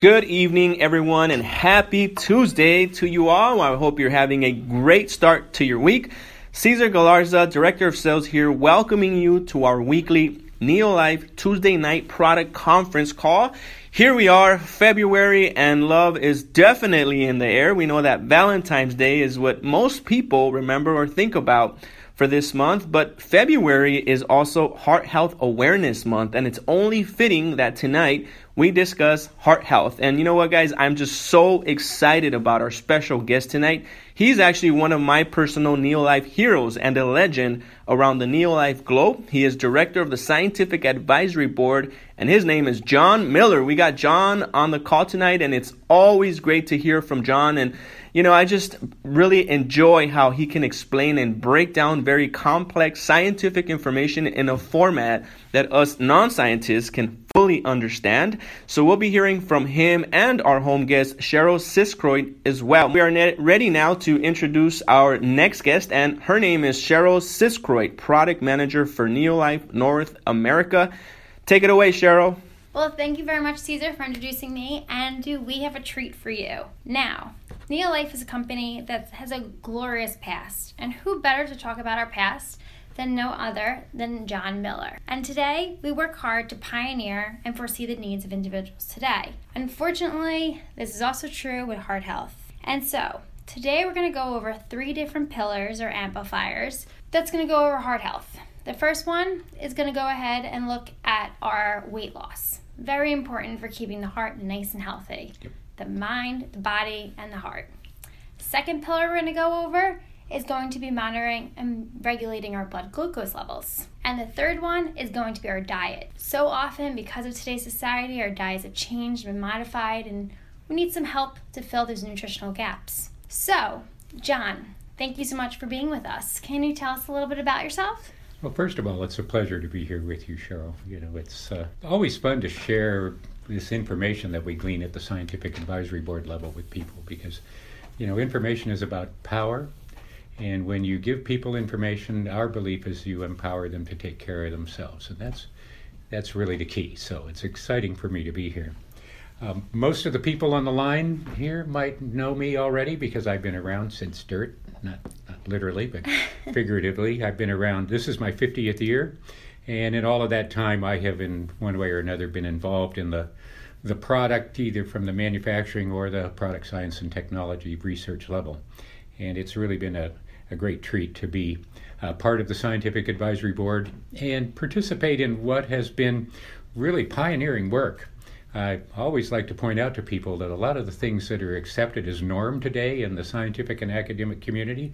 Good evening, everyone, and happy Tuesday to you all. I hope you're having a great start to your week. Cesar Galarza, Director of Sales here, welcoming you to our weekly Neolife Tuesday night product conference call. Here we are, February, and love is definitely in the air. We know that Valentine's Day is what most people remember or think about for this month, but February is also Heart Health Awareness Month, and it's only fitting that tonight we discuss heart health. And you know what, guys? I'm just so excited about our special guest tonight. He's actually one of my personal Neolife heroes and a legend around the Neolife globe. He is director of the Scientific Advisory Board, and his name is John Miller. We got John on the call tonight, and it's always great to hear from John. And you know, I just really enjoy how he can explain and break down very complex scientific information in a format that us non scientists can fully understand. So we'll be hearing from him and our home guest, Cheryl Siskroit, as well. We are ready now to introduce our next guest, and her name is Cheryl Siskroit, Product Manager for Neolife North America. Take it away, Cheryl. Well, thank you very much, Cesar, for introducing me. And do we have a treat for you? Now, Neolife is a company that has a glorious past. And who better to talk about our past than no other than John Miller? And today, we work hard to pioneer and foresee the needs of individuals today. Unfortunately, this is also true with heart health. And so, today we're going to go over three different pillars or amplifiers that's going to go over heart health. The first one is going to go ahead and look at our weight loss. Very important for keeping the heart nice and healthy. Yep. The mind, the body, and the heart. Second pillar we're going to go over is going to be monitoring and regulating our blood glucose levels. And the third one is going to be our diet. So often, because of today's society, our diets have changed and modified, and we need some help to fill those nutritional gaps. So, John, thank you so much for being with us. Can you tell us a little bit about yourself? Well, first of all, it's a pleasure to be here with you, Cheryl. You know, it's uh, always fun to share this information that we glean at the scientific advisory board level with people because, you know, information is about power. And when you give people information, our belief is you empower them to take care of themselves. And that's, that's really the key. So it's exciting for me to be here. Um, most of the people on the line here might know me already because I've been around since dirt, not literally, but figuratively. I've been around, this is my 50th year, and in all of that time, I have, in one way or another, been involved in the the product either from the manufacturing or the product science and technology research level. And it's really been a, a great treat to be uh, part of the scientific advisory board and participate in what has been really pioneering work. I always like to point out to people that a lot of the things that are accepted as norm today in the scientific and academic community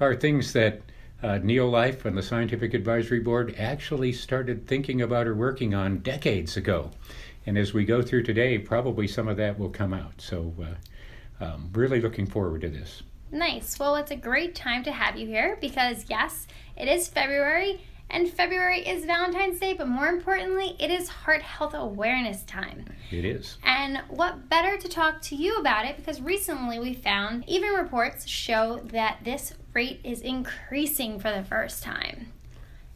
are things that uh, Neolife and the Scientific Advisory Board actually started thinking about or working on decades ago. And as we go through today, probably some of that will come out. So, uh, um, really looking forward to this. Nice. Well, it's a great time to have you here because, yes, it is February and February is Valentine's Day, but more importantly, it is Heart Health Awareness Time. It is. And what better to talk to you about it because recently we found even reports show that this rate is increasing for the first time.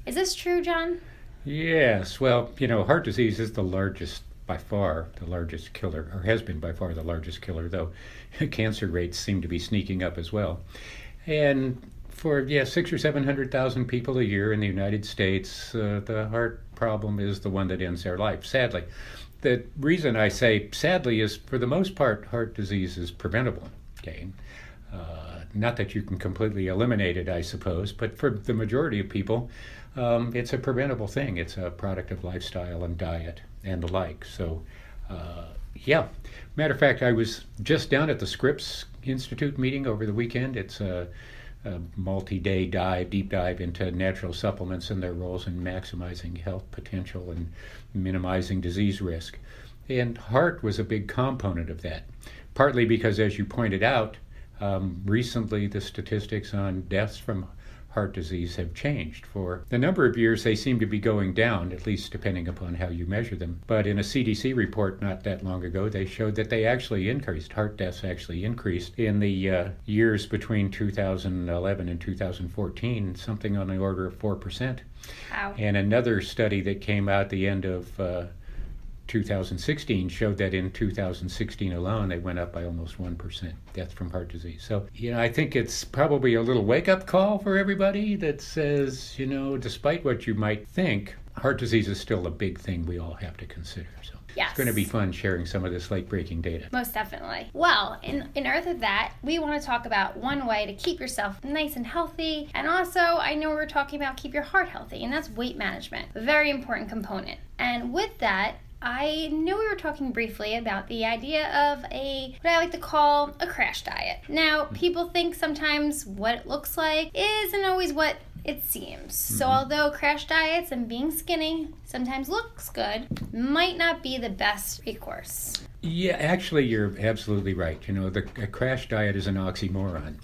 Is this true, John? Yes. Well, you know, heart disease is the largest, by far, the largest killer, or has been by far the largest killer, though cancer rates seem to be sneaking up as well. And for yeah six or seven hundred thousand people a year in the United States, uh, the heart problem is the one that ends their life. Sadly, the reason I say sadly is for the most part, heart disease is preventable. Okay, uh, not that you can completely eliminate it, I suppose, but for the majority of people, um, it's a preventable thing. It's a product of lifestyle and diet and the like. So. Uh, yeah. Matter of fact, I was just down at the Scripps Institute meeting over the weekend. It's a multi-day dive, deep dive into natural supplements and their roles in maximizing health potential and minimizing disease risk. And heart was a big component of that, partly because, as you pointed out, um, recently the statistics on deaths from heart disease have changed. For the number of years, they seem to be going down, at least depending upon how you measure them. But in a CDC report not that long ago, they showed that they actually increased. Heart deaths actually increased in the uh, years between 2011 and 2014, something on the order of 4%. Wow. And another study that came out the end of uh, 2016 showed that in 2016 alone, they went up by almost 1% death from heart disease. So, you know, I think it's probably a little wake up call for everybody that says, you know, despite what you might think, heart disease is still a big thing we all have to consider. So. Yes. It's going to be fun sharing some of this late breaking data. Most definitely. Well, in, in Earth of That, we want to talk about one way to keep yourself nice and healthy. And also, I know we're talking about keep your heart healthy, and that's weight management, a very important component. And with that, I know we were talking briefly about the idea of a what I like to call a crash diet. Now, mm-hmm. people think sometimes what it looks like isn't always what it seems. So, mm-hmm. although crash diets and being skinny sometimes looks good, might not be the best recourse. Yeah, actually, you're absolutely right. You know, the a crash diet is an oxymoron,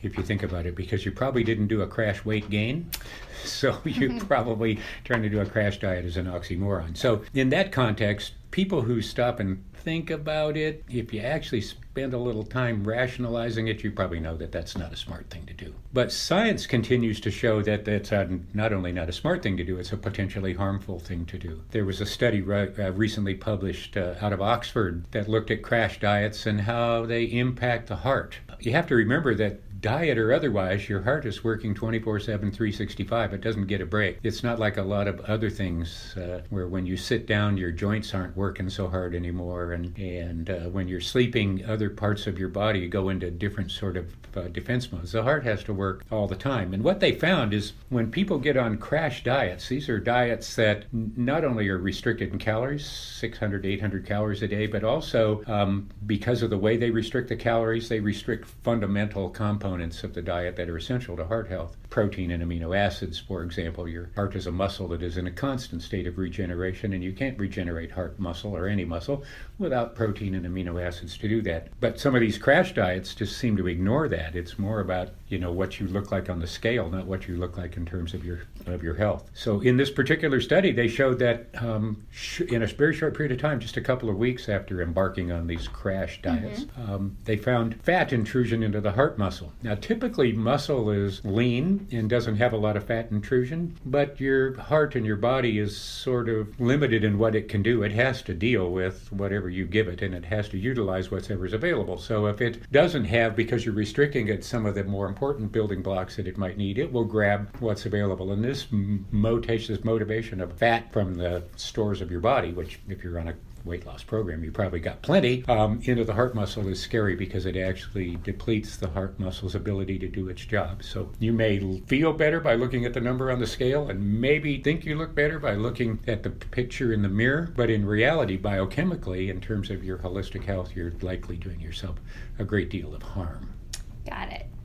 if you think about it, because you probably didn't do a crash weight gain. So you're probably trying to do a crash diet as an oxymoron. So in that context, people who stop and think about it, if you actually spend a little time rationalizing it, you probably know that that's not a smart thing to do. But science continues to show that that's not only not a smart thing to do, it's a potentially harmful thing to do. There was a study uh, recently published uh, out of Oxford that looked at crash diets and how they impact the heart. You have to remember that diet or otherwise, your heart is working 24 7, 365. It doesn't get a break. It's not like a lot of other things uh, where when you sit down, your joints aren't working so hard anymore. And, and uh, when you're sleeping, other parts of your body go into different sort of uh, defense modes. The heart has to work all the time. And what they found is when people get on crash diets, these are diets that not only are restricted in calories, 600 to 800 calories a day, but also um, because of the way they restrict the calories, they restrict fundamental components of the diet that are essential to heart health. Protein and amino acids, for example. Your heart is a muscle that is in a constant state of regeneration, and you can't regenerate heart muscle or any muscle without protein and amino acids to do that. But some of these crash diets just seem to ignore that. It's more about you know what you look like on the scale, not what you look like in terms of your of your health. So in this particular study, they showed that um, sh- in a very short period of time, just a couple of weeks after embarking on these crash diets, mm-hmm. um, they found fat intrusion into the heart muscle. Now, typically, muscle is lean and doesn't have a lot of fat intrusion, but your heart and your body is sort of limited in what it can do. It has to deal with whatever you give it, and it has to utilize whatever's available. So if it doesn't have, because you're restricting it, some of the more important building blocks that it might need, it will grab what's available. And this motivation, motivation of fat from the stores of your body, which if you're on a weight loss program, you probably got plenty, um, into the heart muscle is scary because it actually depletes the heart muscle's ability to do its job. So you may feel better by looking at the number on the scale and maybe think you look better by looking at the picture in the mirror, but in reality, biochemically, in terms of your holistic health, you're likely doing yourself a great deal of harm.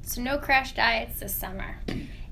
So no crash diets this summer.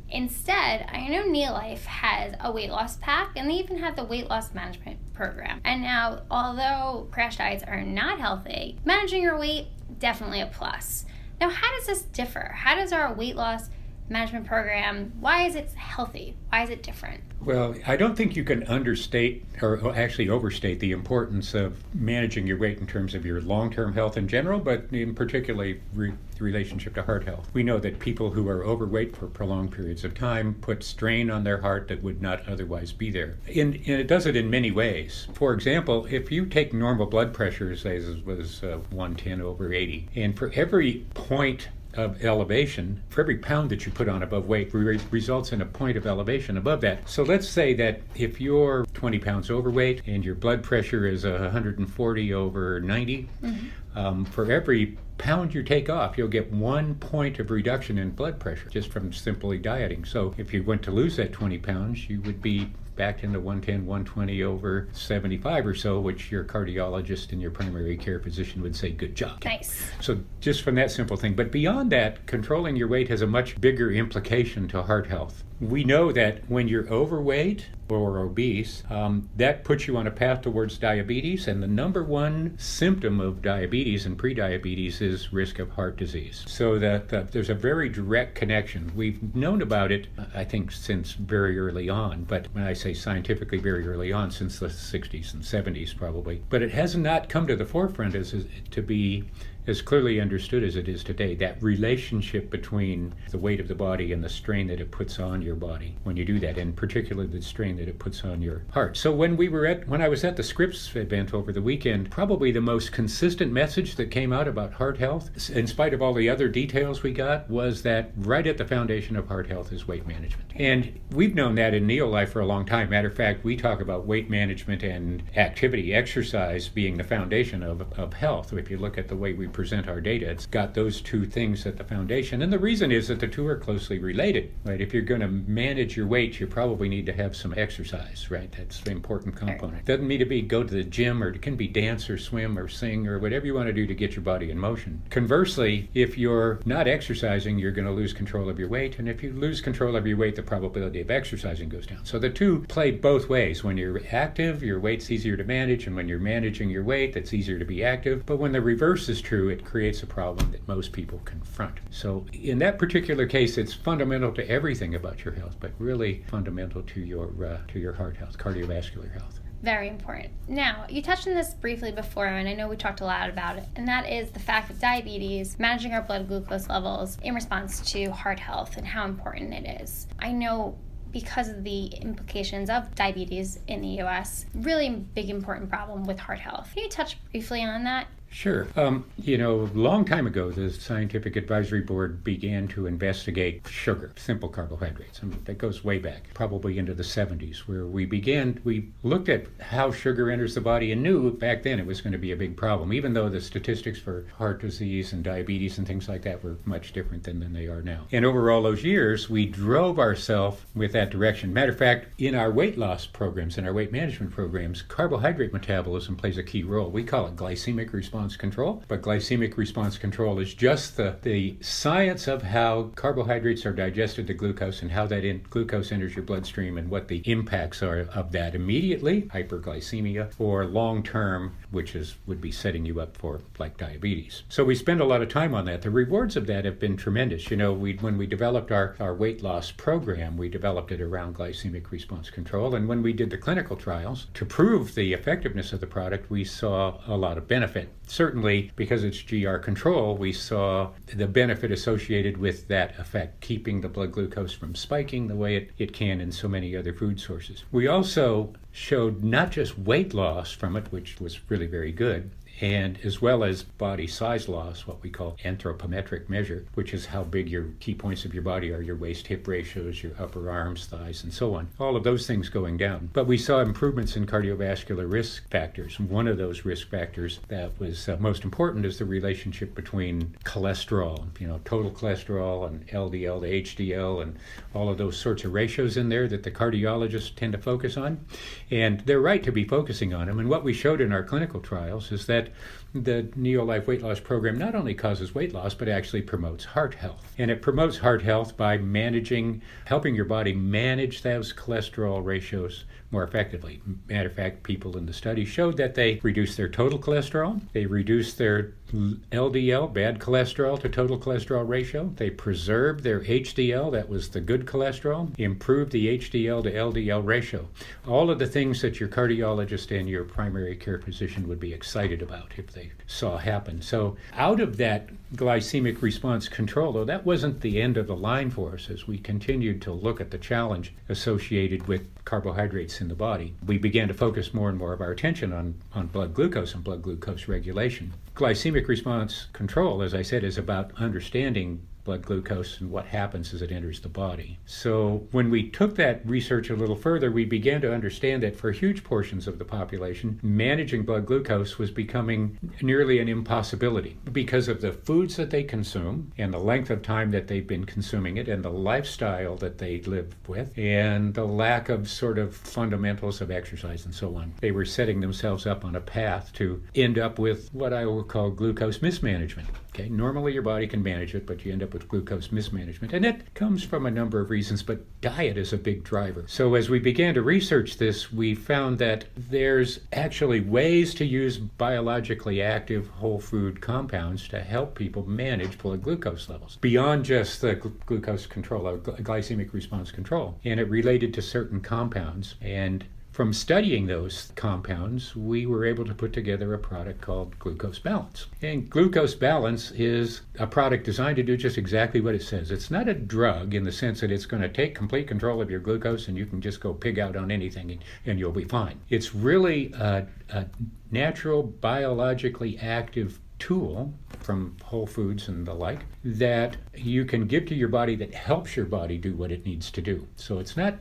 Instead, I know Neolife has a weight loss pack and they even have the weight loss management program. And now, although crash diets are not healthy, managing your weight definitely a plus. Now, how does this differ? How does our weight loss management program, why is it healthy? Why is it different? Well, I don't think you can understate or actually overstate the importance of managing your weight in terms of your long term health in general, but in particularly re- relationship to heart health. We know that people who are overweight for prolonged periods of time put strain on their heart that would not otherwise be there. And, it does it in many ways. For example, if you take normal blood pressure, say was uh, 110 over 80, and for every point of elevation for every pound that you put on above weight re- results in a point of elevation above that. So let's say that if you're 20 pounds overweight and your blood pressure is 140 over 90, mm-hmm. um, for every pound you take off, you'll get one point of reduction in blood pressure just from simply dieting. So if you went to lose that 20 pounds, you would be back into 110, 120 over 75 or so, which your cardiologist and your primary care physician would say, good job. Nice. So just from that simple thing. But beyond that, controlling your weight has a much bigger implication to heart health we know that when you're overweight or obese, um, that puts you on a path towards diabetes. And the number one symptom of diabetes and prediabetes is risk of heart disease. So that, that there's a very direct connection. We've known about it, I think, since very early on. But when I say scientifically very early on, since the 60s and 70s probably. But it has not come to the forefront as, as to be as clearly understood as it is today. That relationship between the weight of the body and the strain that it puts on your body when you do that, and particularly the strain that it puts on your heart. So when we were at when I was at the Scripps event over the weekend, probably the most consistent message that came out about heart health, in spite of all the other details we got, was that right at the foundation of heart health is weight management. And we've known that in Neolife for a long time. Matter of fact, we talk about weight management and activity, exercise being the foundation of, of health. If you look at the way we present our data, it's got those two things at the foundation. And the reason is that the two are closely related, right? If you're going to manage your weight, you probably need to have some exercise, right? That's the important component. Doesn't need to be go to the gym or it can be dance or swim or sing or whatever you want to do to get your body in motion. Conversely, if you're not exercising, you're going to lose control of your weight. And if you lose control of your weight, the probability of exercising goes down. So the two play both ways. When you're active, your weight's easier to manage. And when you're managing your weight, that's easier to be active. But when the reverse is true, it creates a problem that most people confront. So in that particular case, it's fundamental to everything about your health, but really fundamental to your uh, to your heart health, cardiovascular health. Very important. Now, you touched on this briefly before, and I know we talked a lot about it, and that is the fact that diabetes, managing our blood glucose levels in response to heart health, and how important it is. I know because of the implications of diabetes in the US, really big important problem with heart health. Can you touch briefly on that? Sure. Um, you know, a long time ago, the Scientific Advisory Board began to investigate sugar, simple carbohydrates. I mean, that goes way back, probably into the 70s, where we began, we looked at how sugar enters the body and knew back then it was going to be a big problem, even though the statistics for heart disease and diabetes and things like that were much different than, than they are now. And over all those years, we drove ourselves with that direction. Matter of fact, in our weight loss programs, in our weight management programs, carbohydrate metabolism plays a key role. We call it glycemic response response control. But glycemic response control is just the, the science of how carbohydrates are digested to glucose and how that in, glucose enters your bloodstream and what the impacts are of that immediately, hyperglycemia, or long term, which is would be setting you up for like diabetes. So we spend a lot of time on that. The rewards of that have been tremendous. You know, we when we developed our, our weight loss program, we developed it around glycemic response control. And when we did the clinical trials to prove the effectiveness of the product, we saw a lot of benefit certainly because it's GR control, we saw the benefit associated with that effect, keeping the blood glucose from spiking the way it, it can in so many other food sources. We also showed not just weight loss from it, which was really very good, and as well as body size loss, what we call anthropometric measure, which is how big your key points of your body are your waist hip ratios, your upper arms, thighs, and so on. All of those things going down. But we saw improvements in cardiovascular risk factors. One of those risk factors that was uh, most important is the relationship between cholesterol, you know, total cholesterol and LDL to HDL and all of those sorts of ratios in there that the cardiologists tend to focus on. And they're right to be focusing on them. And what we showed in our clinical trials is that the Neolife weight loss program not only causes weight loss, but actually promotes heart health. And it promotes heart health by managing, helping your body manage those cholesterol ratios more effectively. Matter of fact, people in the study showed that they reduced their total cholesterol, they reduced their LDL, bad cholesterol to total cholesterol ratio, they preserved their HDL, that was the good cholesterol, improved the HDL to LDL ratio. All of the things that your cardiologist and your primary care physician would be excited about if they saw happen. So, out of that glycemic response control, though that wasn't the end of the line for us as we continued to look at the challenge associated with carbohydrates in the body, we began to focus more and more of our attention on, on blood glucose and blood glucose regulation. Glycemic response control, as I said, is about understanding blood glucose and what happens as it enters the body. So, when we took that research a little further, we began to understand that for huge portions of the population, managing blood glucose was becoming nearly an impossibility because of the foods that they consume and the length of time that they've been consuming it and the lifestyle that they live with and the lack of sort of fundamentals of exercise and so on. They were setting themselves up on a path to end up with what I will call glucose mismanagement. Okay, normally your body can manage it, but you end up with glucose mismanagement. And it comes from a number of reasons, but diet is a big driver. So as we began to research this, we found that there's actually ways to use biologically active whole food compounds to help people manage blood glucose levels beyond just the gl- glucose control or glycemic response control. And it related to certain compounds. And from studying those compounds, we were able to put together a product called Glucose Balance. And Glucose Balance is a product designed to do just exactly what it says. It's not a drug in the sense that it's going to take complete control of your glucose and you can just go pig out on anything and, and you'll be fine. It's really a, a natural, biologically active tool from Whole Foods and the like that you can give to your body that helps your body do what it needs to do. So it's not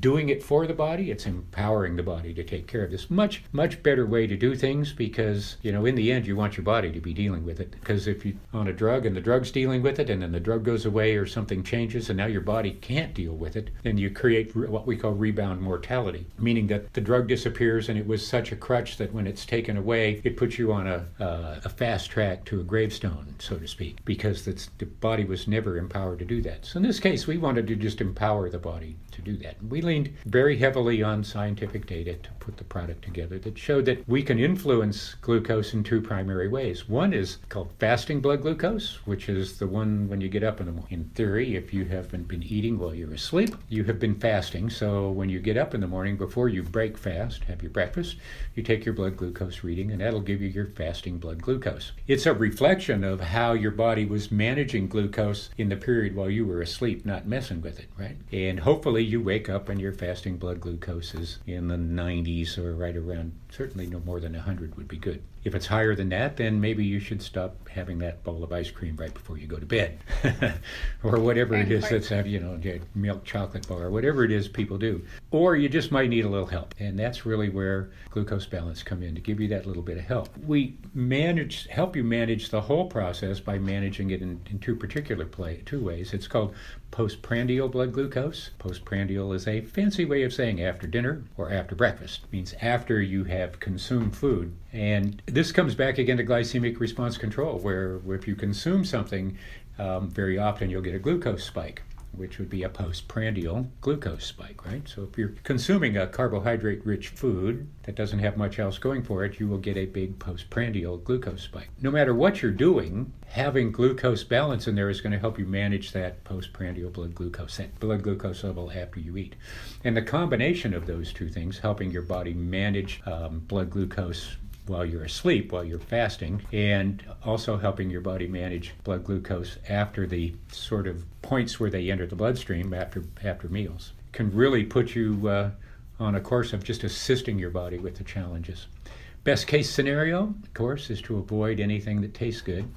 doing it for the body, it's empowering the body to take care of this. Much, much better way to do things because, you know, in the end, you want your body to be dealing with it. Because if you're on a drug and the drug's dealing with it and then the drug goes away or something changes and now your body can't deal with it, then you create what we call rebound mortality, meaning that the drug disappears and it was such a crutch that when it's taken away, it puts you on a, a fast track to a gravestone, so to speak, because the body was never empowered to do that. So in this case, we wanted to just empower the body to do that. We leaned very heavily on scientific data to put the product together that showed that we can influence glucose in two primary ways. One is called fasting blood glucose, which is the one when you get up in the morning. In theory, if you haven't been eating while you're asleep, you have been fasting. So when you get up in the morning before you break fast, have your breakfast, you take your blood glucose reading, and that'll give you your fasting blood glucose. It's a reflection of how your body was managing glucose in the period while you were asleep, not messing with it, right? And hopefully you wake up and your fasting blood glucose is in the 90s or right around, certainly no more than 100 would be good. If it's higher than that, then maybe you should stop having that bowl of ice cream right before you go to bed, or whatever it is that's you know milk chocolate bar, whatever it is people do. Or you just might need a little help, and that's really where glucose balance come in to give you that little bit of help. We manage help you manage the whole process by managing it in, in two particular play two ways. It's called postprandial blood glucose. Postprandial is a fancy way of saying after dinner or after breakfast. It means after you have consumed food. And this comes back again to glycemic response control, where if you consume something, um, very often you'll get a glucose spike which would be a postprandial glucose spike, right? So if you're consuming a carbohydrate rich food that doesn't have much else going for it, you will get a big postprandial glucose spike. No matter what you're doing, having glucose balance in there is going to help you manage that postprandial blood glucose, that blood glucose level after you eat. And the combination of those two things, helping your body manage um, blood glucose while you're asleep, while you're fasting, and also helping your body manage blood glucose after the sort of points where they enter the bloodstream after after meals can really put you uh, on a course of just assisting your body with the challenges. Best case scenario, of course, is to avoid anything that tastes good.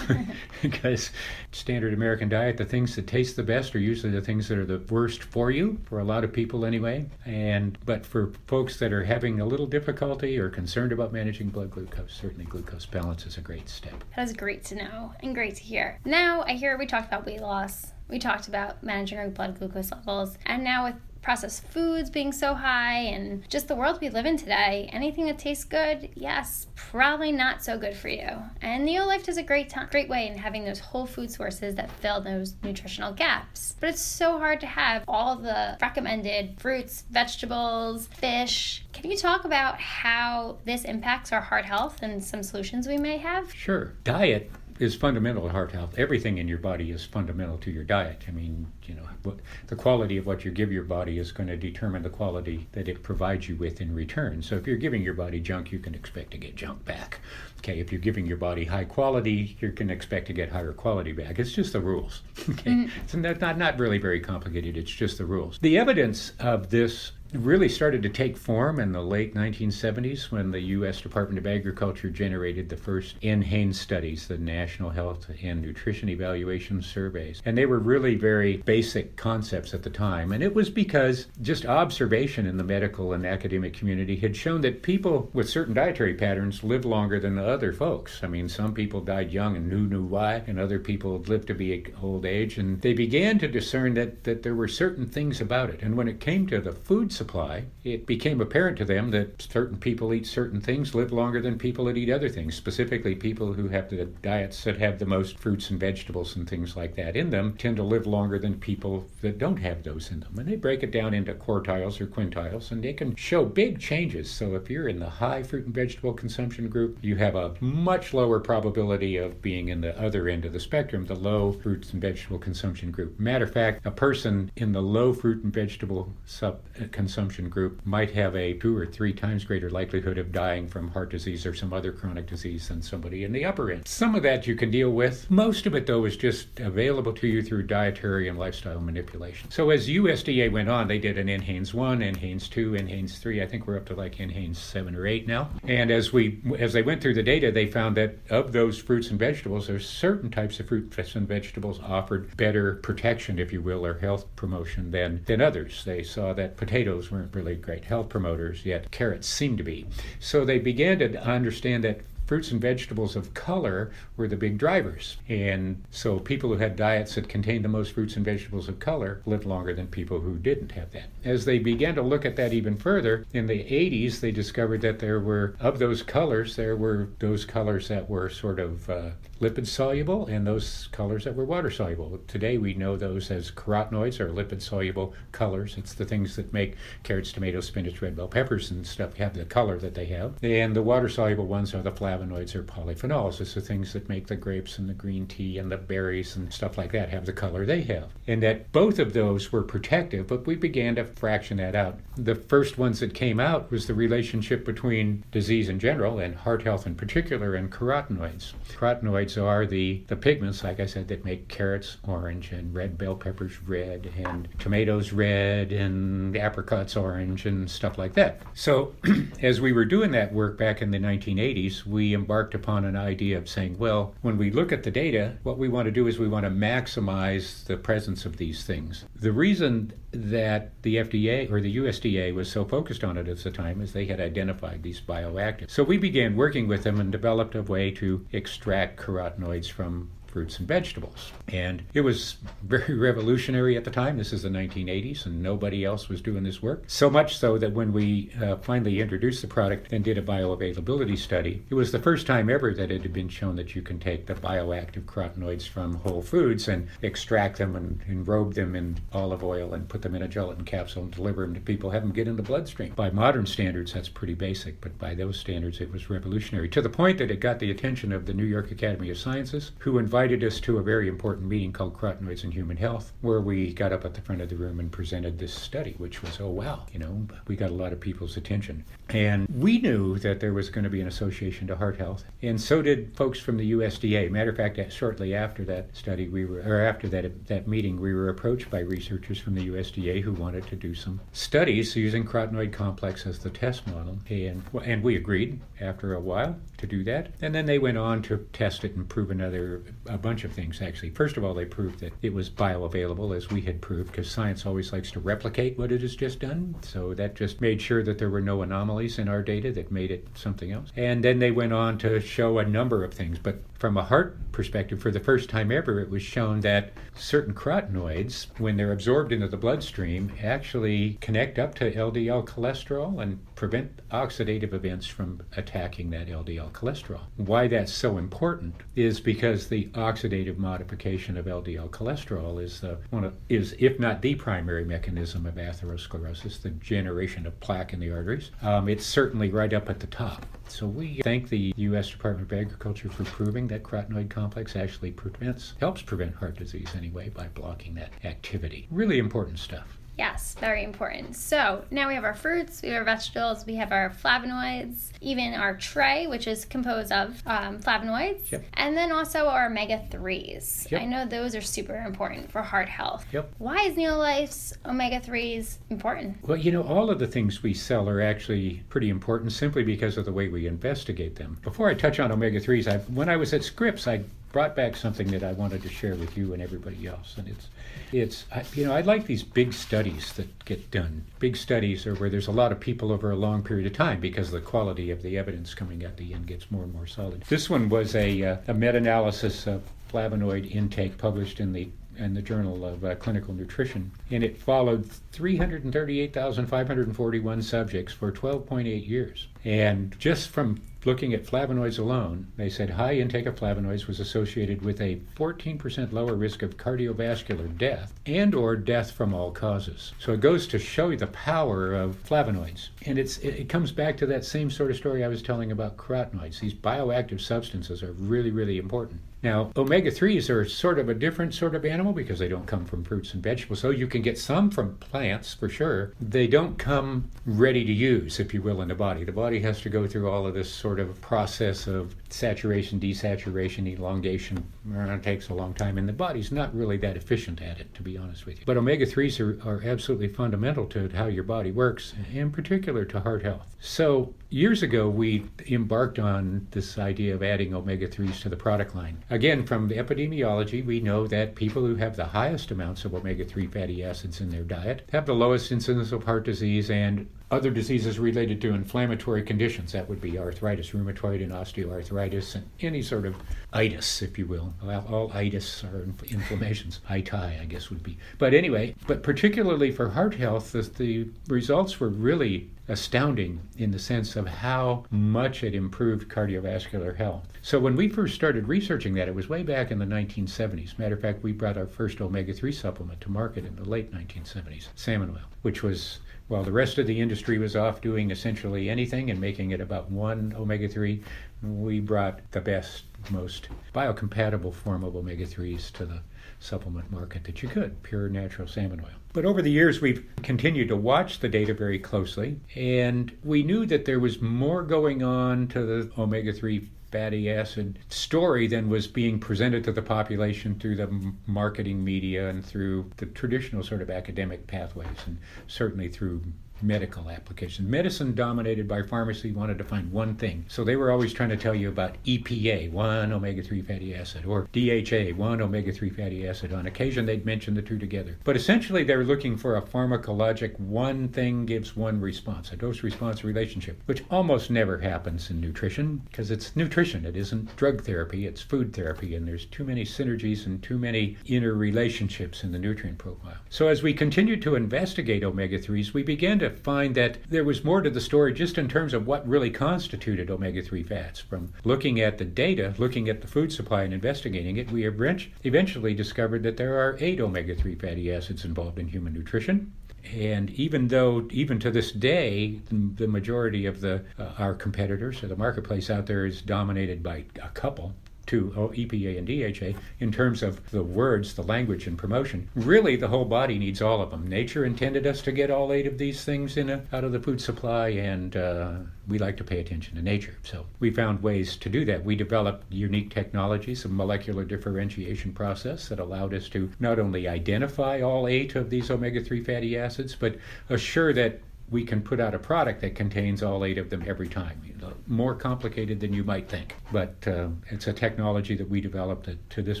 because standard American diet, the things that taste the best are usually the things that are the worst for you, for a lot of people anyway. And but for folks that are having a little difficulty or concerned about managing blood glucose, certainly glucose balance is a great step. That is great to know and great to hear. Now I hear we talked about weight loss. We talked about managing our blood glucose levels, and now with processed foods being so high and just the world we live in today, anything that tastes good, yes, probably not so good for you. And Neolife is a great time, great way in having those whole food sources that fill those nutritional gaps. But it's so hard to have all the recommended fruits, vegetables, fish. Can you talk about how this impacts our heart health and some solutions we may have? Sure. Diet is fundamental to heart health. Everything in your body is fundamental to your diet. I mean, you know, what, the quality of what you give your body is going to determine the quality that it provides you with in return. So if you're giving your body junk, you can expect to get junk back. Okay, if you're giving your body high quality, you can expect to get higher quality back. It's just the rules. Okay, mm-hmm. it's not, not not really very complicated. It's just the rules. The evidence of this really started to take form in the late 1970s when the U.S. Department of Agriculture generated the first NHANES studies, the National Health and Nutrition Evaluation Surveys. And they were really very basic concepts at the time. And it was because just observation in the medical and academic community had shown that people with certain dietary patterns lived longer than the other folks. I mean, some people died young and who knew why, and other people lived to be old age. And they began to discern that, that there were certain things about it. And when it came to the food supply, it became apparent to them that certain people eat certain things live longer than people that eat other things, specifically people who have the diets that have the most fruits and vegetables and things like that in them tend to live longer than people that don't have those in them. And they break it down into quartiles or quintiles, and they can show big changes. So if you're in the high fruit and vegetable consumption group, you have a much lower probability of being in the other end of the spectrum, the low fruits and vegetable consumption group. Matter of fact, a person in the low fruit and vegetable sub, uh, consumption consumption group might have a two or three times greater likelihood of dying from heart disease or some other chronic disease than somebody in the upper end. Some of that you can deal with. Most of it, though, is just available to you through dietary and lifestyle manipulation. So as USDA went on, they did an NHANES 1, NHANES 2, NHANES 3. I think we're up to like NHANES 7 or 8 now. And as we as they went through the data, they found that of those fruits and vegetables, there's certain types of fruits and vegetables offered better protection, if you will, or health promotion than, than others. They saw that potatoes weren't really great health promoters, yet carrots seemed to be. So they began to understand that fruits and vegetables of color were the big drivers. And so people who had diets that contained the most fruits and vegetables of color lived longer than people who didn't have that. As they began to look at that even further, in the 80s, they discovered that there were, of those colors, there were those colors that were sort of uh, lipid soluble and those colors that were water soluble. Today we know those as carotenoids or lipid soluble colors. It's the things that make carrots, tomatoes, spinach, red bell peppers, and stuff have the color that they have. And the water soluble ones are the flavonoids or polyphenols. It's the things that make the grapes and the green tea and the berries and stuff like that have the color they have. And that both of those were protective, but we began to fraction that out. The first ones that came out was the relationship between disease in general and heart health in particular and carotenoids. Carotenoids are the, the pigments, like I said, that make carrots orange and red bell peppers red and tomatoes red and apricots orange and stuff like that. So as we were doing that work back in the 1980s, we embarked upon an idea of saying, well, when we look at the data, what we want to do is we want to maximize the presence of these things. The reason that the FDA or the USDA was so focused on it at the time as they had identified these bioactives. So we began working with them and developed a way to extract carotenoids from fruits and vegetables. And it was very revolutionary at the time. This is the 1980s, and nobody else was doing this work. So much so that when we uh, finally introduced the product and did a bioavailability study, it was the first time ever that it had been shown that you can take the bioactive carotenoids from whole foods and extract them and enrobe them in olive oil and put them in a gelatin capsule and deliver them to people, have them get in the bloodstream. By modern standards, that's pretty basic, but by those standards, it was revolutionary to the point that it got the attention of the New York Academy of Sciences, who invited invited us to a very important meeting called Carotenoids in Human Health, where we got up at the front of the room and presented this study, which was, oh, wow, you know, we got a lot of people's attention. And we knew that there was going to be an association to heart health, and so did folks from the USDA. Matter of fact, shortly after that study, we were, or after that, that meeting, we were approached by researchers from the USDA who wanted to do some studies using carotenoid complex as the test model. And, and we agreed after a while to do that. And then they went on to test it and prove another a bunch of things actually. First of all, they proved that it was bioavailable as we had proved because science always likes to replicate what it has just done. So that just made sure that there were no anomalies in our data that made it something else. And then they went on to show a number of things, but from a heart perspective, for the first time ever, it was shown that certain carotenoids, when they're absorbed into the bloodstream, actually connect up to LDL cholesterol and prevent oxidative events from attacking that LDL cholesterol. Why that's so important is because the oxidative modification of LDL cholesterol is the one of, is if not the primary mechanism of atherosclerosis, the generation of plaque in the arteries. Um, it's certainly right up at the top. So we thank the U.S. Department of Agriculture for proving that carotenoid complex actually prevents, helps prevent heart disease anyway by blocking that activity. Really important stuff. Yes, very important. So now we have our fruits, we have our vegetables, we have our flavonoids, even our Tré, which is composed of um, flavonoids, yep. and then also our omega 3s. Yep. I know those are super important for heart health. Yep. Why is Neolife's omega 3s important? Well, you know, all of the things we sell are actually pretty important simply because of the way we investigate them. Before I touch on omega 3s, when I was at Scripps, I brought back something that I wanted to share with you and everybody else. And it's, it's, you know, I like these big studies that get done. Big studies are where there's a lot of people over a long period of time because the quality of the evidence coming at the end gets more and more solid. This one was a, uh, a meta-analysis of flavonoid intake published in the in the Journal of uh, Clinical Nutrition, and it followed 338,541 subjects for 12.8 years. And just from looking at flavonoids alone, they said high intake of flavonoids was associated with a 14% lower risk of cardiovascular death and or death from all causes. So it goes to show you the power of flavonoids. And it's it, comes back to that same sort of story I was telling about carotenoids. These bioactive substances are really really important. Now, omega 3s are sort of a different sort of animal because they don't come from fruits and vegetables. So you can get some from plants for sure. They don't come ready to use, if you will, in the body. The body has to go through all of this sort of a process of saturation, desaturation, elongation. It takes a long time, and the body's not really that efficient at it, to be honest with you. But omega 3s are, are absolutely fundamental to how your body works, in particular to heart health. So years ago, we embarked on this idea of adding omega 3s to the product line. Again, from the epidemiology, we know that people who have the highest amounts of omega 3 fatty acids in their diet have the lowest incidence of heart disease and other diseases related to inflammatory conditions. That would be arthritis, rheumatoid, and osteoarthritis, and any sort of itis, if you will. All itis are inflammations. Iti, I guess, would be. But anyway, but particularly for heart health, the, the results were really astounding in the sense of how much it improved cardiovascular health. So when we first started researching that, it was way back in the 1970s. Matter of fact, we brought our first omega-3 supplement to market in the late 1970s, salmon oil, which was while the rest of the industry was off doing essentially anything and making it about one omega 3, we brought the best, most biocompatible form of omega 3s to the supplement market that you could pure natural salmon oil. But over the years, we've continued to watch the data very closely, and we knew that there was more going on to the omega 3 fatty acid story than was being presented to the population through the marketing media and through the traditional sort of academic pathways, and certainly through medical applications. Medicine dominated by pharmacy wanted to find one thing. So they were always trying to tell you about EPA, one omega 3 fatty acid, or DHA, one omega 3 fatty acid. On occasion, they'd mention the two together. But essentially, they're looking for a pharmacologic one thing gives one response, a dose response relationship, which almost never happens in nutrition because it's nutrition. It isn't drug therapy, it's food therapy, and there's too many synergies and too many interrelationships in the nutrient profile. So as we continued to investigate omega 3s, we began to find that there was more to the story just in terms of what really constituted omega 3 fats. From looking at the data, looking at the food supply, and investigating it, we eventually discovered that there are eight omega 3 fatty acids involved in human nutrition. And even though, even to this day, the majority of the uh, our competitors or the marketplace out there is dominated by a couple, to EPA and DHA in terms of the words, the language, and promotion. Really, the whole body needs all of them. Nature intended us to get all eight of these things in a, out of the food supply, and uh, we like to pay attention to nature. So we found ways to do that. We developed unique technologies, a molecular differentiation process that allowed us to not only identify all eight of these omega 3 fatty acids, but assure that we can put out a product that contains all eight of them every time. More complicated than you might think, but uh, it's a technology that we developed that to this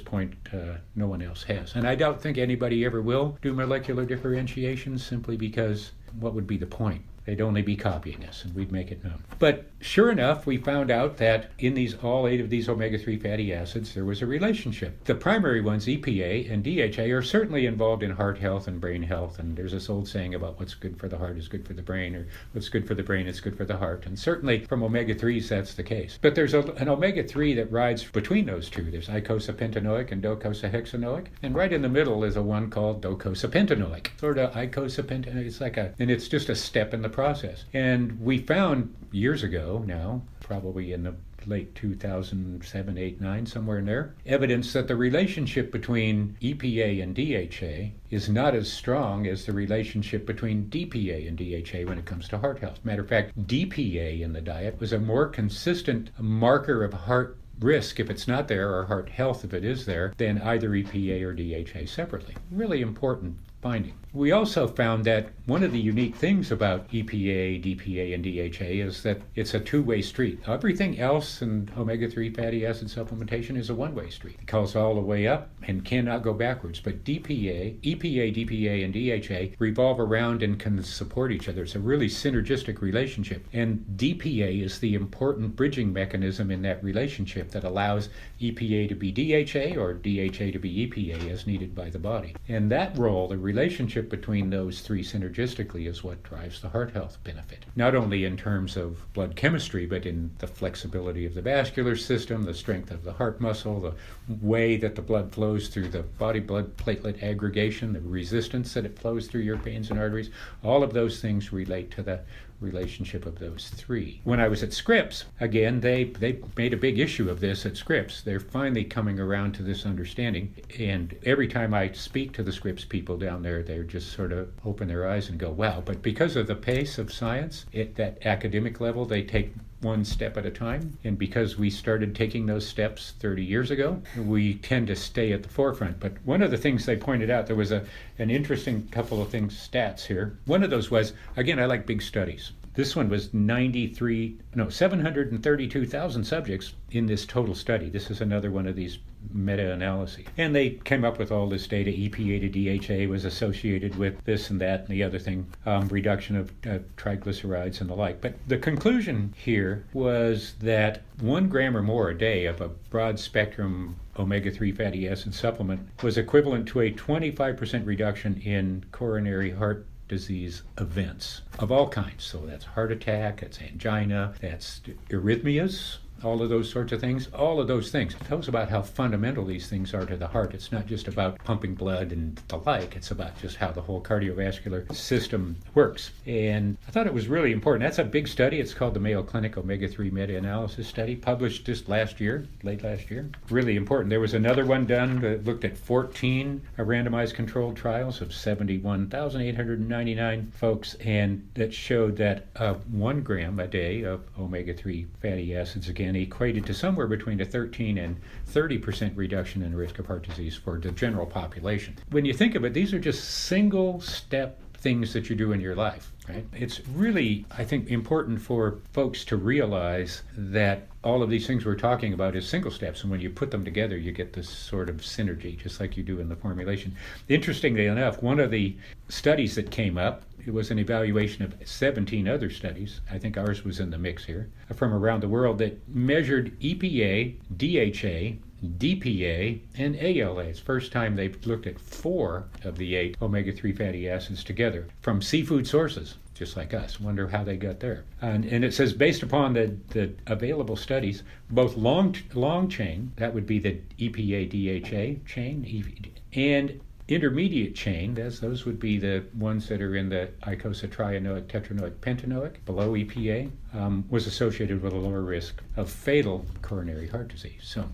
point uh, no one else has. And I don't think anybody ever will do molecular differentiation simply because what would be the point? They'd only be copying us, and we'd make it known. But sure enough, we found out that in these all eight of these omega-3 fatty acids, there was a relationship. The primary ones, EPA and DHA, are certainly involved in heart health and brain health. And there's this old saying about what's good for the heart is good for the brain, or what's good for the brain is good for the heart. And certainly from omega-3s, that's the case. But there's a, an omega-3 that rides between those two. There's eicosapentaenoic and docosahexaenoic, and right in the middle is a one called docosapentaenoic. Sort of eicosapentaenoic. It's like a, and it's just a step in the process. And we found years ago now, probably in the late 2007, 8, 9, somewhere in there, evidence that the relationship between EPA and DHA is not as strong as the relationship between DPA and DHA when it comes to heart health. Matter of fact, DPA in the diet was a more consistent marker of heart risk if it's not there or heart health if it is there than either EPA or DHA separately. Really important finding. We also found that one of the unique things about EPA, DPA, and DHA is that it's a two way street. Everything else in omega 3 fatty acid supplementation is a one way street. It goes all the way up and cannot go backwards. But DPA, EPA, DPA, and DHA revolve around and can support each other. It's a really synergistic relationship. And DPA is the important bridging mechanism in that relationship that allows EPA to be DHA or DHA to be EPA as needed by the body. And that role, the relationship relationship between those three synergistically is what drives the heart health benefit. Not only in terms of blood chemistry, but in the flexibility of the vascular system, the strength of the heart muscle, the way that the blood flows through the body blood platelet aggregation, the resistance that it flows through your veins and arteries. All of those things relate to the relationship of those three. When I was at Scripps, again, they, they made a big issue of this at Scripps. They're finally coming around to this understanding. And every time I speak to the Scripps people down there, they're just sort of open their eyes and go, wow. But because of the pace of science at that academic level, they take one step at a time. And because we started taking those steps 30 years ago, we tend to stay at the forefront. But one of the things they pointed out, there was a, an interesting couple of things, stats here. One of those was, again, I like big studies. This one was 93, no, 732,000 subjects in this total study. This is another one of these meta analyses. And they came up with all this data. EPA to DHA was associated with this and that and the other thing, um, reduction of uh, triglycerides and the like. But the conclusion here was that one gram or more a day of a broad spectrum omega 3 fatty acid supplement was equivalent to a 25% reduction in coronary heart disease events of all kinds. So that's heart attack, that's angina, that's arrhythmias, all of those sorts of things, all of those things. Tell us about how fundamental these things are to the heart. It's not just about pumping blood and the like, it's about just how the whole cardiovascular system works. And I thought it was really important. That's a big study. It's called the Mayo Clinic Omega 3 Meta Analysis Study, published just last year, late last year. Really important. There was another one done that looked at 14 randomized controlled trials of 71,899 folks, and that showed that uh, one gram a day of omega 3 fatty acids, again, and equated to somewhere between a 13 and 30 percent reduction in risk of heart disease for the general population. When you think of it, these are just single step things that you do in your life. Right? It's really, I think, important for folks to realize that all of these things we're talking about is single steps, and when you put them together, you get this sort of synergy, just like you do in the formulation. Interestingly enough, one of the studies that came up it was an evaluation of 17 other studies. I think ours was in the mix here from around the world that measured EPA, DHA, DPA, and ALA. It's first time they've looked at four of the eight omega 3 fatty acids together from seafood sources, just like us. Wonder how they got there. And, and it says based upon the, the available studies, both long, long chain, that would be the EPA DHA chain, and intermediate chain, as those would be the ones that are in the icosapentaenoic tetranoic pentanoic below EPA, um, was associated with a lower risk of fatal coronary heart disease. So,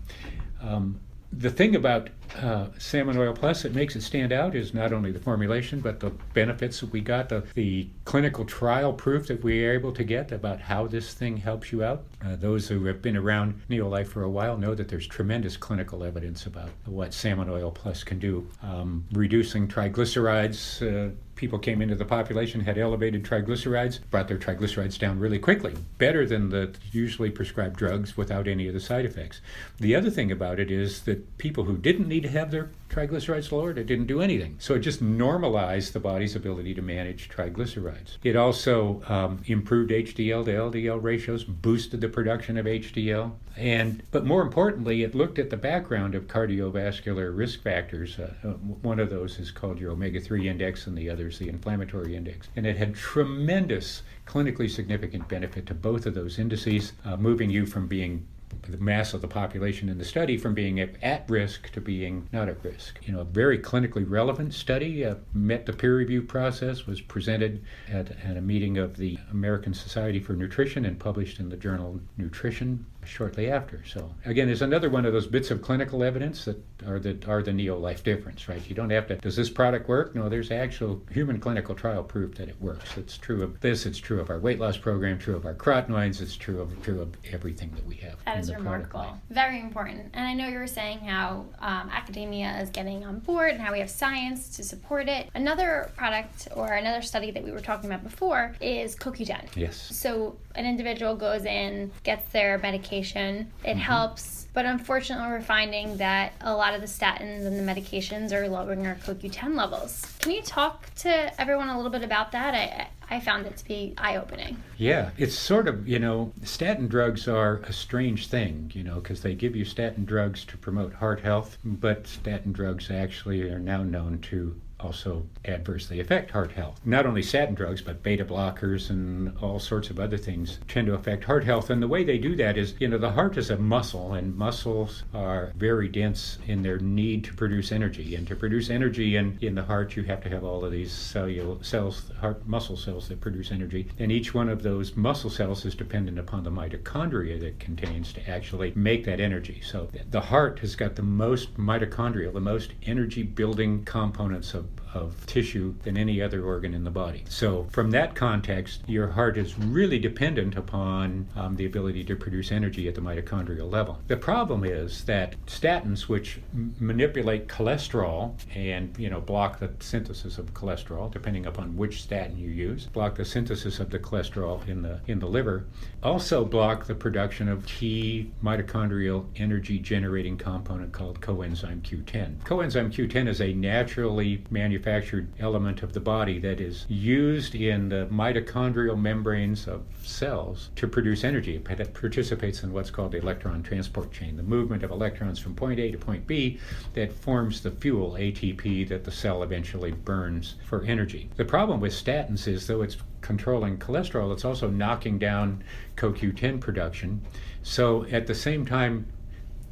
um, the thing about uh, Salmon Oil Plus that makes it stand out is not only the formulation, but the benefits that we got, the, the clinical trial proof that we are able to get about how this thing helps you out. Uh, those who have been around Neolife for a while know that there's tremendous clinical evidence about what Salmon Oil Plus can do. Um, reducing triglycerides, uh, people came into the population had elevated triglycerides, brought their triglycerides down really quickly, better than the usually prescribed drugs without any of the side effects. The other thing about it is that people who didn't need to have their triglycerides lowered, it didn't do anything. So it just normalized the body's ability to manage triglycerides. It also um, improved HDL to LDL ratios, boosted the production of HDL, and but more importantly, it looked at the background of cardiovascular risk factors. Uh, one of those is called your omega-3 index, and the other is the inflammatory index, and it had tremendous clinically significant benefit to both of those indices, uh, moving you from being the mass of the population in the study from being at risk to being not at risk. You know, a very clinically relevant study uh, met the peer review process, was presented at, at a meeting of the American Society for Nutrition and published in the journal Nutrition shortly after. So again, there's another one of those bits of clinical evidence that are the are the NeoLife difference, right? You don't have to. Does this product work? No, there's actual human clinical trial proof that it works. It's true of this. It's true of our weight loss program. True of our carotenoids. It's true of true of everything that we have. That is remarkable. Very important. And I know you were saying how um, academia is getting on board and how we have science to support it. Another product or another study that we were talking about before is CoQ10. Yes. So an individual goes in, gets their medication, it mm-hmm. helps. But unfortunately, we're finding that a lot of the statins and the medications are lowering our CoQ10 levels. Can you talk to everyone a little bit about that? I, I found it to be eye opening. Yeah, it's sort of, you know, statin drugs are a strange thing, you know, because they give you statin drugs to promote heart health, but statin drugs actually are now known to also adversely affect heart health. Not only statin drugs, but beta blockers and all sorts of other things tend to affect heart health. And the way they do that is, you know, the heart is a muscle, and muscles are very dense in their need to produce energy. And to produce energy in, in the heart, you have to have all of these cellular cells, heart muscle cells that produce energy. And each one of those muscle cells is dependent upon the mitochondria that contains to actually make that energy. So the heart has got the most mitochondria, the most energy building components of up of tissue than any other organ in the body. So, from that context, your heart is really dependent upon um, the ability to produce energy at the mitochondrial level. The problem is that statins, which m- manipulate cholesterol and you know block the synthesis of cholesterol, depending upon which statin you use, block the synthesis of the cholesterol in the in the liver, also block the production of key mitochondrial energy generating component called coenzyme Q10. Coenzyme Q10 is a naturally manufactured manufactured element of the body that is used in the mitochondrial membranes of cells to produce energy. It participates in what's called the electron transport chain, the movement of electrons from point A to point B that forms the fuel, ATP, that the cell eventually burns for energy. The problem with statins is, though it's controlling cholesterol, it's also knocking down CoQ10 production. So at the same time,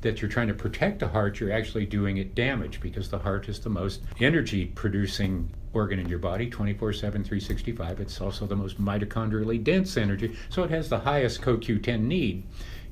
that you're trying to protect the heart, you're actually doing it damage because the heart is the most energy producing organ in your body 24 7 365 it's also the most mitochondrially dense energy so it has the highest coq10 need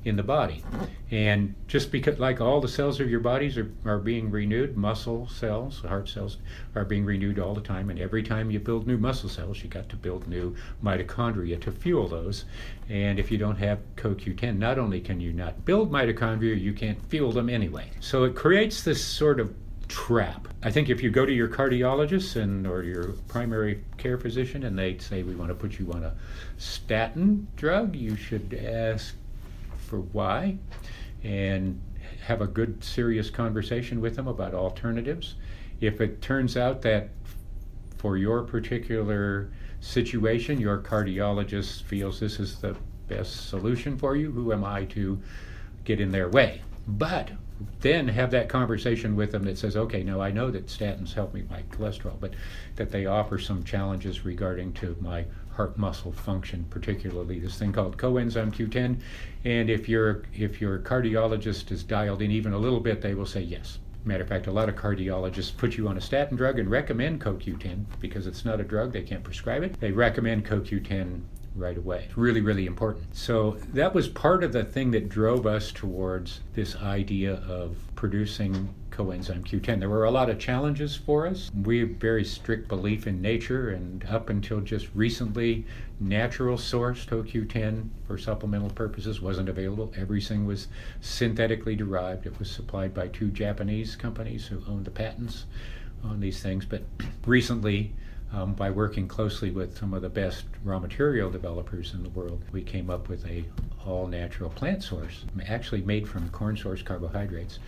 in the body. And just because, like all the cells of your bodies are, are being renewed, muscle cells, heart cells are being renewed all the time. And every time you build new muscle cells, you got to build new mitochondria to fuel those. And if you don't have CoQ10, not only can you not build mitochondria, you can't fuel them anyway. So it creates this sort of trap. I think if you go to your cardiologist and or your primary care physician and they say we want to put you on a statin drug, you should ask for why and have a good, serious conversation with them about alternatives. If it turns out that for your particular situation, your cardiologist feels this is the best solution for you, who am I to get in their way? But then have that conversation with them that says, okay, now I know that statins help me my cholesterol, but that they offer some challenges regarding to my heart muscle function, particularly this thing called coenzyme Q10. And if your if your cardiologist is dialed in even a little bit, they will say yes. Matter of fact, a lot of cardiologists put you on a statin drug and recommend CoQ10 because it's not a drug, they can't prescribe it. They recommend CoQ10 right away. It's really, really important. So that was part of the thing that drove us towards this idea of producing coenzyme Q10. There were a lot of challenges for us. We have very strict belief in nature, and up until just recently, natural source CoQ10 for supplemental purposes wasn't available. Everything was synthetically derived. It was supplied by two Japanese companies who owned the patents on these things. But recently, um, by working closely with some of the best raw material developers in the world, we came up with a all natural plant source, actually made from corn source carbohydrates,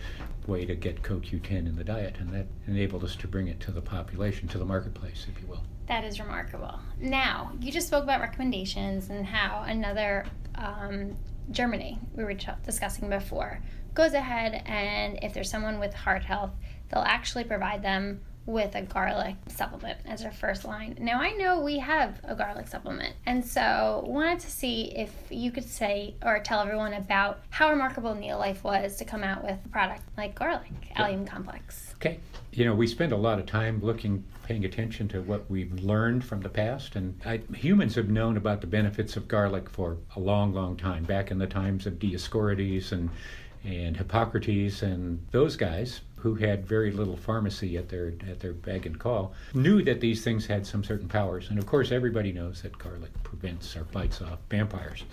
way to get CoQ10 in the diet, and that enabled us to bring it to the population, to the marketplace, if you will. That is remarkable. Now, you just spoke about recommendations and how another um, Germany we were discussing before goes ahead and if there's someone with heart health, they'll actually provide them with a garlic supplement as our first line. Now I know we have a garlic supplement, and so wanted to see if you could say or tell everyone about how remarkable Neolife was to come out with a product like garlic allium complex. Okay, you know we spend a lot of time looking, paying attention to what we've learned from the past, and I, humans have known about the benefits of garlic for a long, long time. Back in the times of Dioscorides and and Hippocrates and those guys who had very little pharmacy at their at their bag and call knew that these things had some certain powers and of course everybody knows that garlic prevents or fights off vampires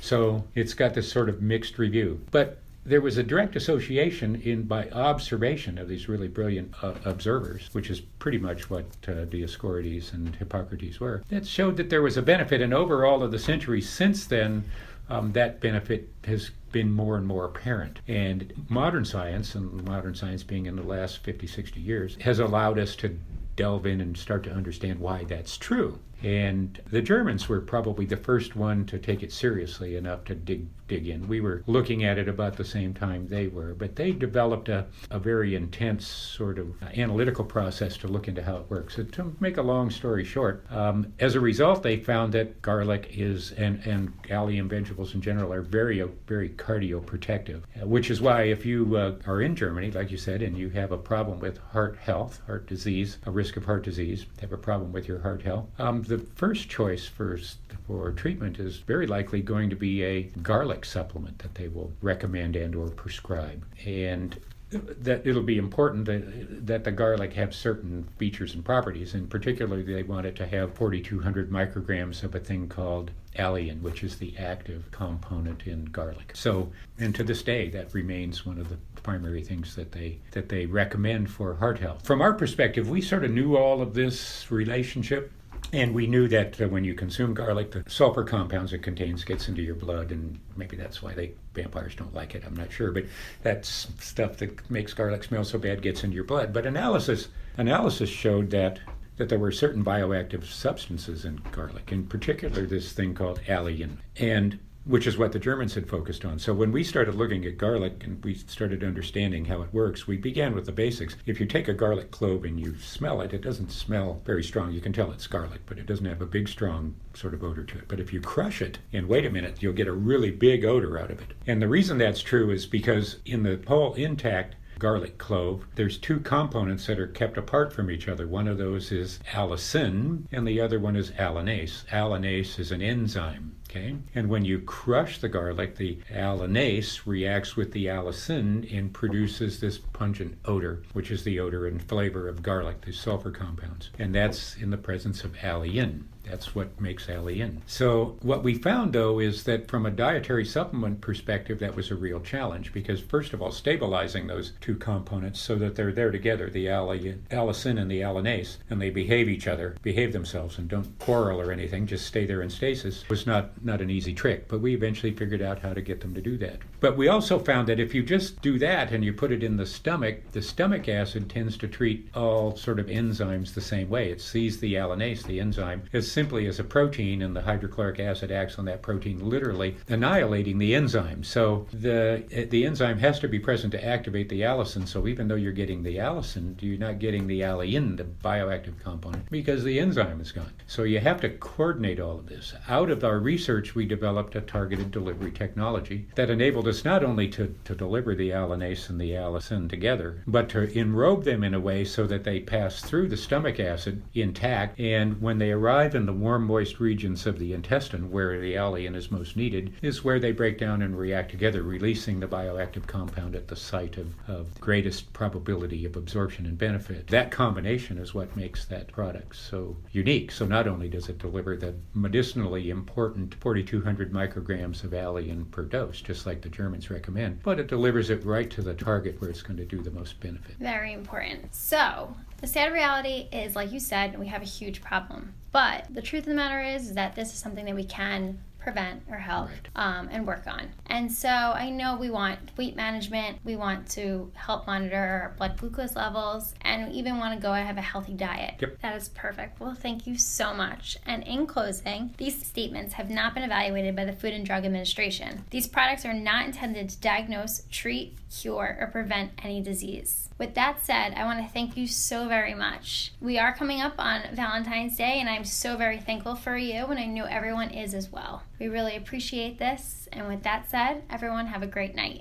so it's got this sort of mixed review but there was a direct association in by observation of these really brilliant uh, observers, which is pretty much what uh, Dioscorides and Hippocrates were, that showed that there was a benefit. And over all of the centuries since then, um, that benefit has been more and more apparent. And modern science, and modern science being in the last 50, 60 years, has allowed us to delve in and start to understand why that's true. And the Germans were probably the first one to take it seriously enough to dig dig in. We were looking at it about the same time they were, but they developed a, a very intense sort of analytical process to look into how it works. So to make a long story short, um, as a result, they found that garlic is and and allium vegetables in general are very very cardioprotective, uh, which is why if you uh, are in Germany, like you said, and you have a problem with heart health, heart disease, a risk of heart disease, have a problem with your heart health, um, the first choice for for treatment is very likely going to be a garlic supplement that they will recommend and or prescribe. And that it'll be important that, that the garlic have certain features and properties, and particularly they want it to have 4,200 micrograms of a thing called alliin, which is the active component in garlic. So, and to this day, that remains one of the primary things that they that they recommend for heart health. From our perspective, we sort of knew all of this relationship and we knew that uh, when you consume garlic, the sulfur compounds it contains gets into your blood, and maybe that's why they vampires don't like it. I'm not sure, but that's stuff that makes garlic smell so bad gets into your blood. But analysis analysis showed that that there were certain bioactive substances in garlic, in particular this thing called alliin, and which is what the Germans had focused on. So when we started looking at garlic and we started understanding how it works, we began with the basics. If you take a garlic clove and you smell it, it doesn't smell very strong. You can tell it's garlic, but it doesn't have a big, strong sort of odor to it. But if you crush it and wait a minute, you'll get a really big odor out of it. And the reason that's true is because in the whole intact garlic clove, there's two components that are kept apart from each other. One of those is allicin, and the other one is allinase. Allinase is an enzyme Okay? And when you crush the garlic, the allinase reacts with the allicin and produces this pungent odor, which is the odor and flavor of garlic, the sulfur compounds. And that's in the presence of alliin. That's what makes alliin. So, what we found though is that from a dietary supplement perspective, that was a real challenge because, first of all, stabilizing those two components so that they're there together, the allicin and the allinase, and they behave each other, behave themselves, and don't quarrel or anything, just stay there in stasis, was not, not an easy trick. But we eventually figured out how to get them to do that. But we also found that if you just do that and you put it in the stomach, the stomach acid tends to treat all sort of enzymes the same way. It sees the allinase, the enzyme, as simply as a protein, and the hydrochloric acid acts on that protein, literally annihilating the enzyme. So the the enzyme has to be present to activate the allicin. So even though you're getting the allicin, you're not getting the alliin, the bioactive component, because the enzyme is gone. So you have to coordinate all of this. Out of our research, we developed a targeted delivery technology that enabled us not only to, to deliver the allinase and the allicin together, but to enrobe them in a way so that they pass through the stomach acid intact, and when they arrive in the warm, moist regions of the intestine, where the alliin is most needed, is where they break down and react together, releasing the bioactive compound at the site of, of greatest probability of absorption and benefit. That combination is what makes that product so unique. So not only does it deliver the medicinally important 4,200 micrograms of alliin per dose, just like the Germans recommend, but it delivers it right to the target where it's going to do the most benefit. Very important. So, the sad reality is, like you said, we have a huge problem. But the truth of the matter is, is that this is something that we can prevent or help right. um, and work on. And so I know we want weight management, we want to help monitor our blood glucose levels, and we even want to go and have a healthy diet. Yep. That is perfect. Well, thank you so much. And in closing, these statements have not been evaluated by the Food and Drug Administration. These products are not intended to diagnose, treat, cure, or prevent any disease. With that said, I want to thank you so very much. We are coming up on Valentine's Day, and I'm so very thankful for you, and I know everyone is as well. We really appreciate this. And with that said, everyone have a great night.